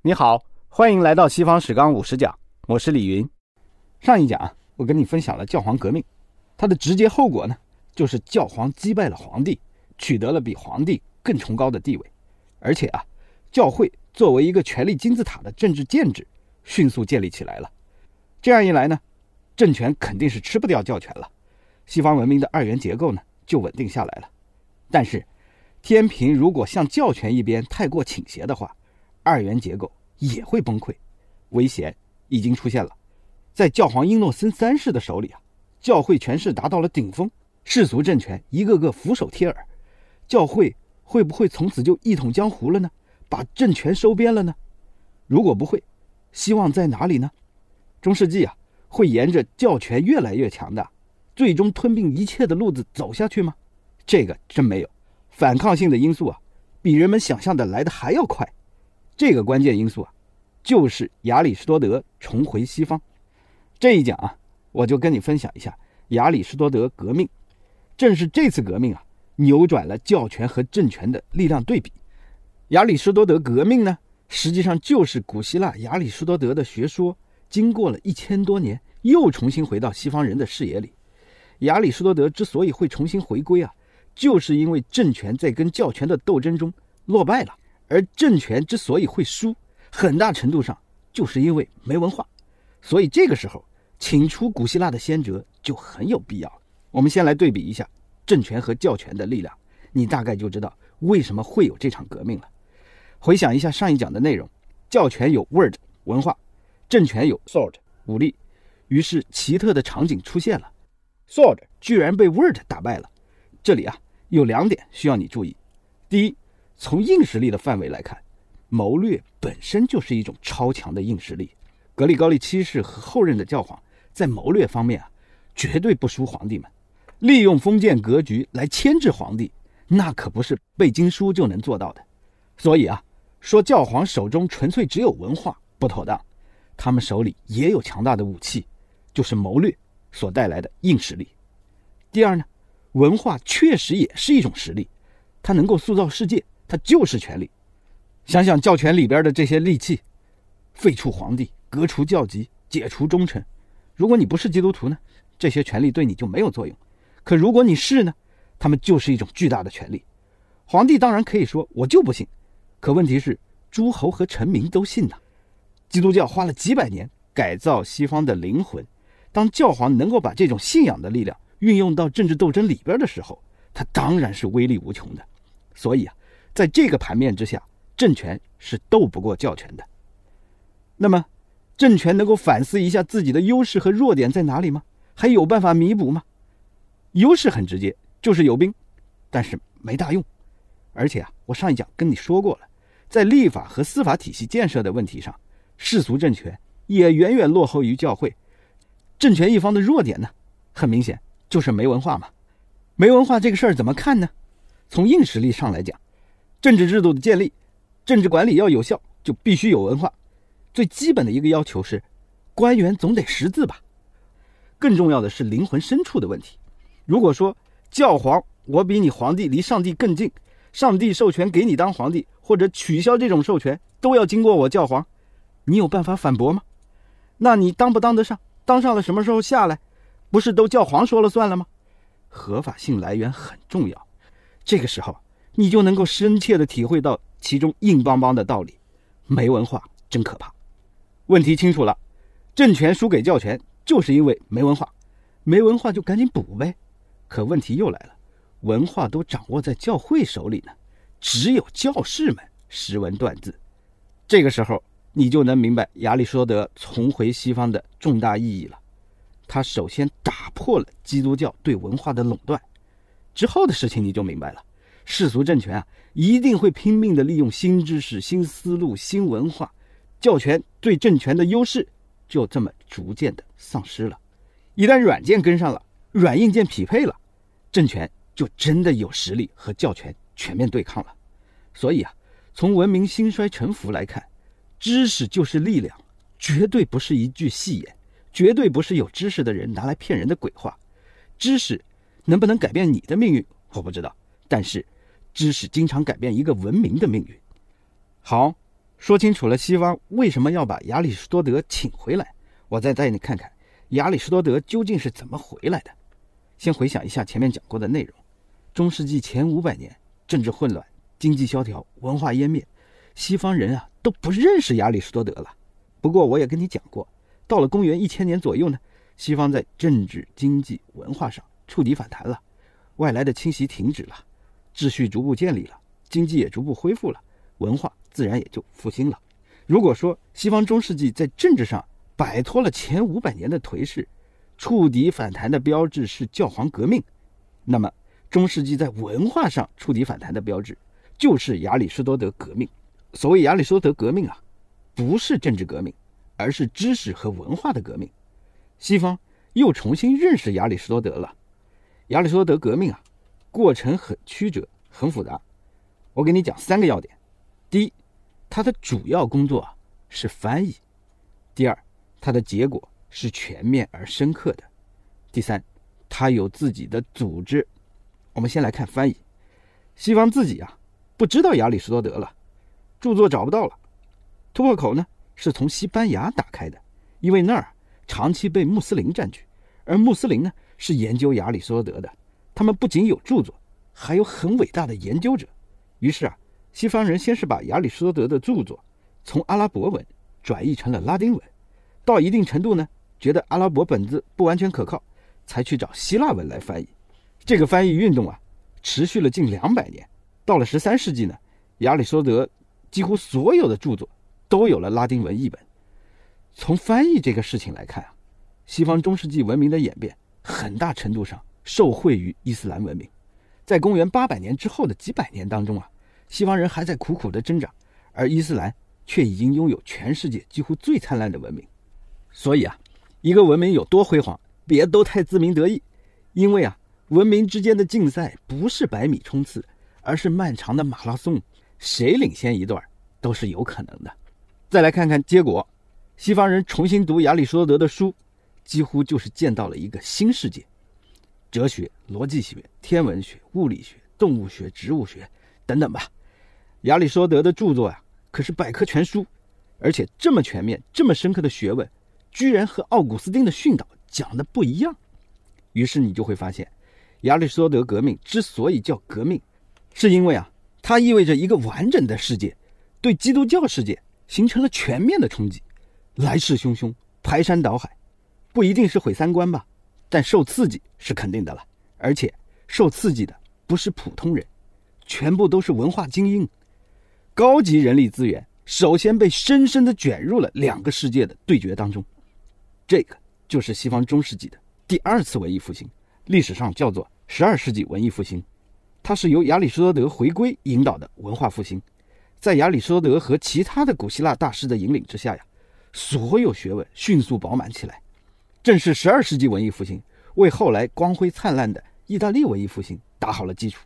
你好，欢迎来到西方史纲五十讲，我是李云。上一讲啊，我跟你分享了教皇革命，它的直接后果呢，就是教皇击败了皇帝，取得了比皇帝更崇高的地位，而且啊，教会作为一个权力金字塔的政治建制，迅速建立起来了。这样一来呢，政权肯定是吃不掉教权了，西方文明的二元结构呢就稳定下来了。但是，天平如果向教权一边太过倾斜的话，二元结构也会崩溃，危险已经出现了。在教皇英诺森三世的手里啊，教会权势达到了顶峰，世俗政权一个个俯首帖耳。教会会不会从此就一统江湖了呢？把政权收编了呢？如果不会，希望在哪里呢？中世纪啊，会沿着教权越来越强大，最终吞并一切的路子走下去吗？这个真没有。反抗性的因素啊，比人们想象的来的还要快。这个关键因素啊，就是亚里士多德重回西方。这一讲啊，我就跟你分享一下亚里士多德革命。正是这次革命啊，扭转了教权和政权的力量对比。亚里士多德革命呢，实际上就是古希腊亚里士多德的学说，经过了一千多年，又重新回到西方人的视野里。亚里士多德之所以会重新回归啊，就是因为政权在跟教权的斗争中落败了。而政权之所以会输，很大程度上就是因为没文化，所以这个时候请出古希腊的先哲就很有必要。我们先来对比一下政权和教权的力量，你大概就知道为什么会有这场革命了。回想一下上一讲的内容，教权有 word 文化，政权有 sword 武力，于是奇特的场景出现了，sword 居然被 word 打败了。这里啊有两点需要你注意，第一。从硬实力的范围来看，谋略本身就是一种超强的硬实力。格里高利七世和后任的教皇在谋略方面啊，绝对不输皇帝们。利用封建格局来牵制皇帝，那可不是背经书就能做到的。所以啊，说教皇手中纯粹只有文化不妥当，他们手里也有强大的武器，就是谋略所带来的硬实力。第二呢，文化确实也是一种实力，它能够塑造世界。它就是权力。想想教权里边的这些利器：废黜皇帝、革除教籍、解除忠臣。如果你不是基督徒呢，这些权力对你就没有作用；可如果你是呢，他们就是一种巨大的权力。皇帝当然可以说我就不信，可问题是诸侯和臣民都信呐。基督教花了几百年改造西方的灵魂，当教皇能够把这种信仰的力量运用到政治斗争里边的时候，他当然是威力无穷的。所以啊。在这个盘面之下，政权是斗不过教权的。那么，政权能够反思一下自己的优势和弱点在哪里吗？还有办法弥补吗？优势很直接，就是有兵，但是没大用。而且啊，我上一讲跟你说过了，在立法和司法体系建设的问题上，世俗政权也远远落后于教会。政权一方的弱点呢，很明显就是没文化嘛。没文化这个事儿怎么看呢？从硬实力上来讲。政治制度的建立，政治管理要有效，就必须有文化。最基本的一个要求是，官员总得识字吧。更重要的是灵魂深处的问题。如果说教皇，我比你皇帝离上帝更近，上帝授权给你当皇帝，或者取消这种授权，都要经过我教皇，你有办法反驳吗？那你当不当得上？当上了什么时候下来？不是都教皇说了算了吗？合法性来源很重要。这个时候。你就能够深切地体会到其中硬邦邦的道理。没文化真可怕。问题清楚了，政权输给教权就是因为没文化，没文化就赶紧补呗。可问题又来了，文化都掌握在教会手里呢，只有教士们识文断字。这个时候，你就能明白亚里士多德重回西方的重大意义了。他首先打破了基督教对文化的垄断，之后的事情你就明白了。世俗政权啊，一定会拼命的利用新知识、新思路、新文化，教权对政权的优势就这么逐渐的丧失了。一旦软件跟上了，软硬件匹配了，政权就真的有实力和教权全面对抗了。所以啊，从文明兴衰沉浮来看，知识就是力量，绝对不是一句戏言，绝对不是有知识的人拿来骗人的鬼话。知识能不能改变你的命运，我不知道，但是。知识经常改变一个文明的命运。好，说清楚了西方为什么要把亚里士多德请回来，我再带你看看亚里士多德究竟是怎么回来的。先回想一下前面讲过的内容：中世纪前五百年，政治混乱，经济萧条，文化湮灭，西方人啊都不认识亚里士多德了。不过我也跟你讲过，到了公元一千年左右呢，西方在政治、经济、文化上触底反弹了，外来的侵袭停止了，秩序逐步建立了，经济也逐步恢复了，文化自然也就复兴了。如果说西方中世纪在政治上摆脱了前五百年的颓势，触底反弹的标志是教皇革命，那么中世纪在文化上触底反弹的标志就是亚里士多德革命。所谓亚里士多德革命啊，不是政治革命，而是知识和文化的革命。西方又重新认识亚里士多德了。亚里士多德革命啊，过程很曲折，很复杂。我给你讲三个要点：第一，它的主要工作是翻译；第二，它的结果。是全面而深刻的。第三，他有自己的组织。我们先来看翻译。西方自己啊，不知道亚里士多德了，著作找不到了。突破口呢，是从西班牙打开的，因为那儿长期被穆斯林占据，而穆斯林呢是研究亚里士多德的。他们不仅有著作，还有很伟大的研究者。于是啊，西方人先是把亚里士多德的著作从阿拉伯文转译成了拉丁文，到一定程度呢。觉得阿拉伯本子不完全可靠，才去找希腊文来翻译。这个翻译运动啊，持续了近两百年。到了十三世纪呢，亚里士多德几乎所有的著作都有了拉丁文译本。从翻译这个事情来看啊，西方中世纪文明的演变很大程度上受惠于伊斯兰文明。在公元八百年之后的几百年当中啊，西方人还在苦苦的挣扎，而伊斯兰却已经拥有全世界几乎最灿烂的文明。所以啊。一个文明有多辉煌，别都太自鸣得意，因为啊，文明之间的竞赛不是百米冲刺，而是漫长的马拉松，谁领先一段都是有可能的。再来看看结果，西方人重新读亚里士多德的书，几乎就是见到了一个新世界，哲学、逻辑学、天文学、物理学、动物学、植物学等等吧。亚里士多德的著作呀，可是百科全书，而且这么全面、这么深刻的学问。居然和奥古斯丁的训导讲的不一样，于是你就会发现，亚里士多德革命之所以叫革命，是因为啊，它意味着一个完整的世界对基督教世界形成了全面的冲击，来势汹汹，排山倒海，不一定是毁三观吧，但受刺激是肯定的了，而且受刺激的不是普通人，全部都是文化精英，高级人力资源首先被深深的卷入了两个世界的对决当中。这个就是西方中世纪的第二次文艺复兴，历史上叫做十二世纪文艺复兴。它是由亚里士多德回归引导的文化复兴。在亚里士多德和其他的古希腊大师的引领之下呀，所有学问迅速饱满起来。正是十二世纪文艺复兴为后来光辉灿烂的意大利文艺复兴打好了基础。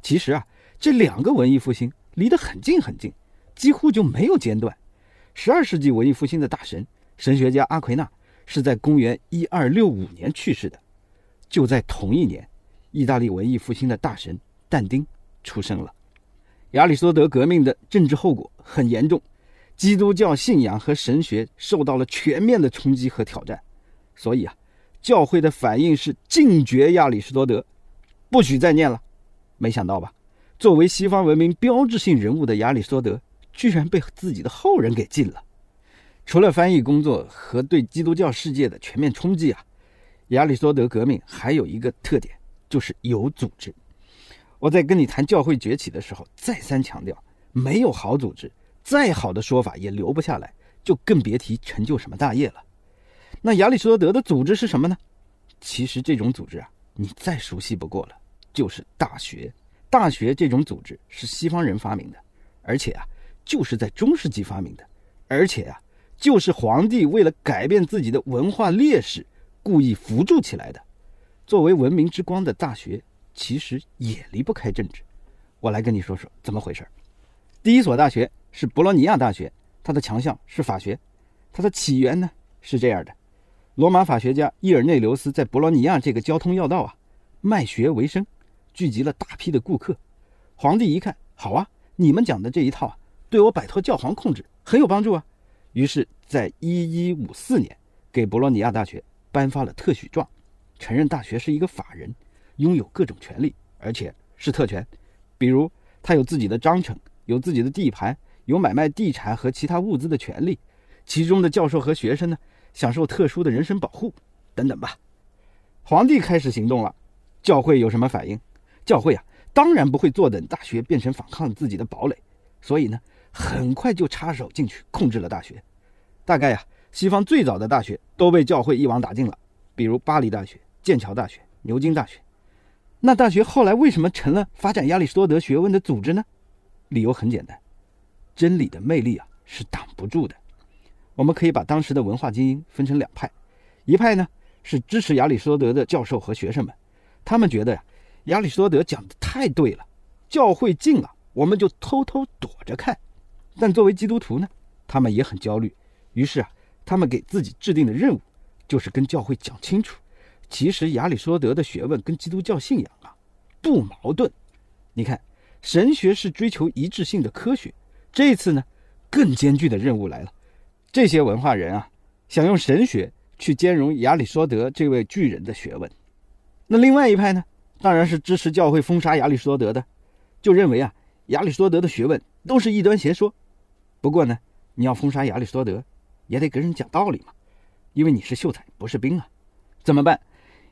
其实啊，这两个文艺复兴离得很近很近，几乎就没有间断。十二世纪文艺复兴的大神神学家阿奎那。是在公元一二六五年去世的，就在同一年，意大利文艺复兴的大神但丁出生了。亚里士多德革命的政治后果很严重，基督教信仰和神学受到了全面的冲击和挑战，所以啊，教会的反应是禁绝亚里士多德，不许再念了。没想到吧？作为西方文明标志性人物的亚里士多德，居然被自己的后人给禁了。除了翻译工作和对基督教世界的全面冲击啊，亚里士多德革命还有一个特点，就是有组织。我在跟你谈教会崛起的时候，再三强调，没有好组织，再好的说法也留不下来，就更别提成就什么大业了。那亚里士多德的组织是什么呢？其实这种组织啊，你再熟悉不过了，就是大学。大学这种组织是西方人发明的，而且啊，就是在中世纪发明的，而且啊。就是皇帝为了改变自己的文化劣势，故意扶助起来的。作为文明之光的大学，其实也离不开政治。我来跟你说说怎么回事。第一所大学是博洛尼亚大学，它的强项是法学。它的起源呢是这样的：罗马法学家伊尔内留斯在博洛尼亚这个交通要道啊卖学为生，聚集了大批的顾客。皇帝一看，好啊，你们讲的这一套啊，对我摆脱教皇控制很有帮助啊。于是，在一一五四年，给博洛尼亚大学颁发了特许状，承认大学是一个法人，拥有各种权利，而且是特权，比如他有自己的章程，有自己的地盘，有买卖地产和其他物资的权利，其中的教授和学生呢，享受特殊的人身保护，等等吧。皇帝开始行动了，教会有什么反应？教会啊，当然不会坐等大学变成反抗自己的堡垒，所以呢。很快就插手进去控制了大学，大概呀，西方最早的大学都被教会一网打尽了，比如巴黎大学、剑桥大学、牛津大学。那大学后来为什么成了发展亚里士多德学问的组织呢？理由很简单，真理的魅力啊是挡不住的。我们可以把当时的文化精英分成两派，一派呢是支持亚里士多德的教授和学生们，他们觉得呀，亚里士多德讲的太对了，教会禁了，我们就偷偷躲着看。但作为基督徒呢，他们也很焦虑。于是啊，他们给自己制定的任务，就是跟教会讲清楚，其实亚里士多德的学问跟基督教信仰啊不矛盾。你看，神学是追求一致性的科学。这一次呢，更艰巨的任务来了。这些文化人啊，想用神学去兼容亚里士多德这位巨人的学问。那另外一派呢，当然是支持教会封杀亚里士多德的，就认为啊，亚里士多德的学问都是异端邪说。不过呢，你要封杀亚里士多德，也得跟人讲道理嘛，因为你是秀才，不是兵啊。怎么办？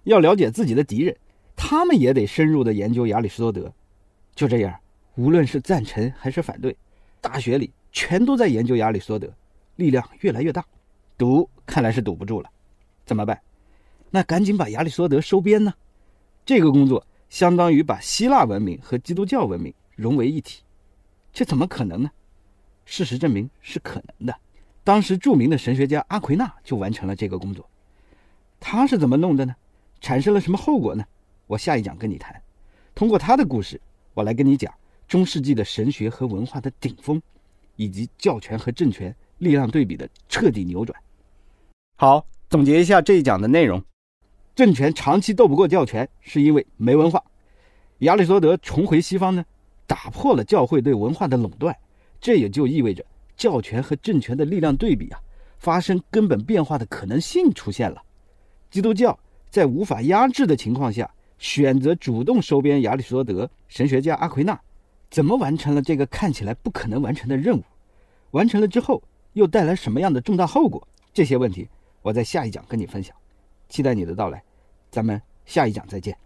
要了解自己的敌人，他们也得深入的研究亚里士多德。就这样，无论是赞成还是反对，大学里全都在研究亚里士多德，力量越来越大。堵看来是堵不住了，怎么办？那赶紧把亚里士多德收编呢。这个工作相当于把希腊文明和基督教文明融为一体，这怎么可能呢？事实证明是可能的。当时著名的神学家阿奎那就完成了这个工作。他是怎么弄的呢？产生了什么后果呢？我下一讲跟你谈。通过他的故事，我来跟你讲中世纪的神学和文化的顶峰，以及教权和政权力量对比的彻底扭转。好，总结一下这一讲的内容：政权长期斗不过教权，是因为没文化。亚里士多德重回西方呢，打破了教会对文化的垄断。这也就意味着教权和政权的力量对比啊，发生根本变化的可能性出现了。基督教在无法压制的情况下，选择主动收编亚里士多德、神学家阿奎那，怎么完成了这个看起来不可能完成的任务？完成了之后，又带来什么样的重大后果？这些问题，我在下一讲跟你分享。期待你的到来，咱们下一讲再见。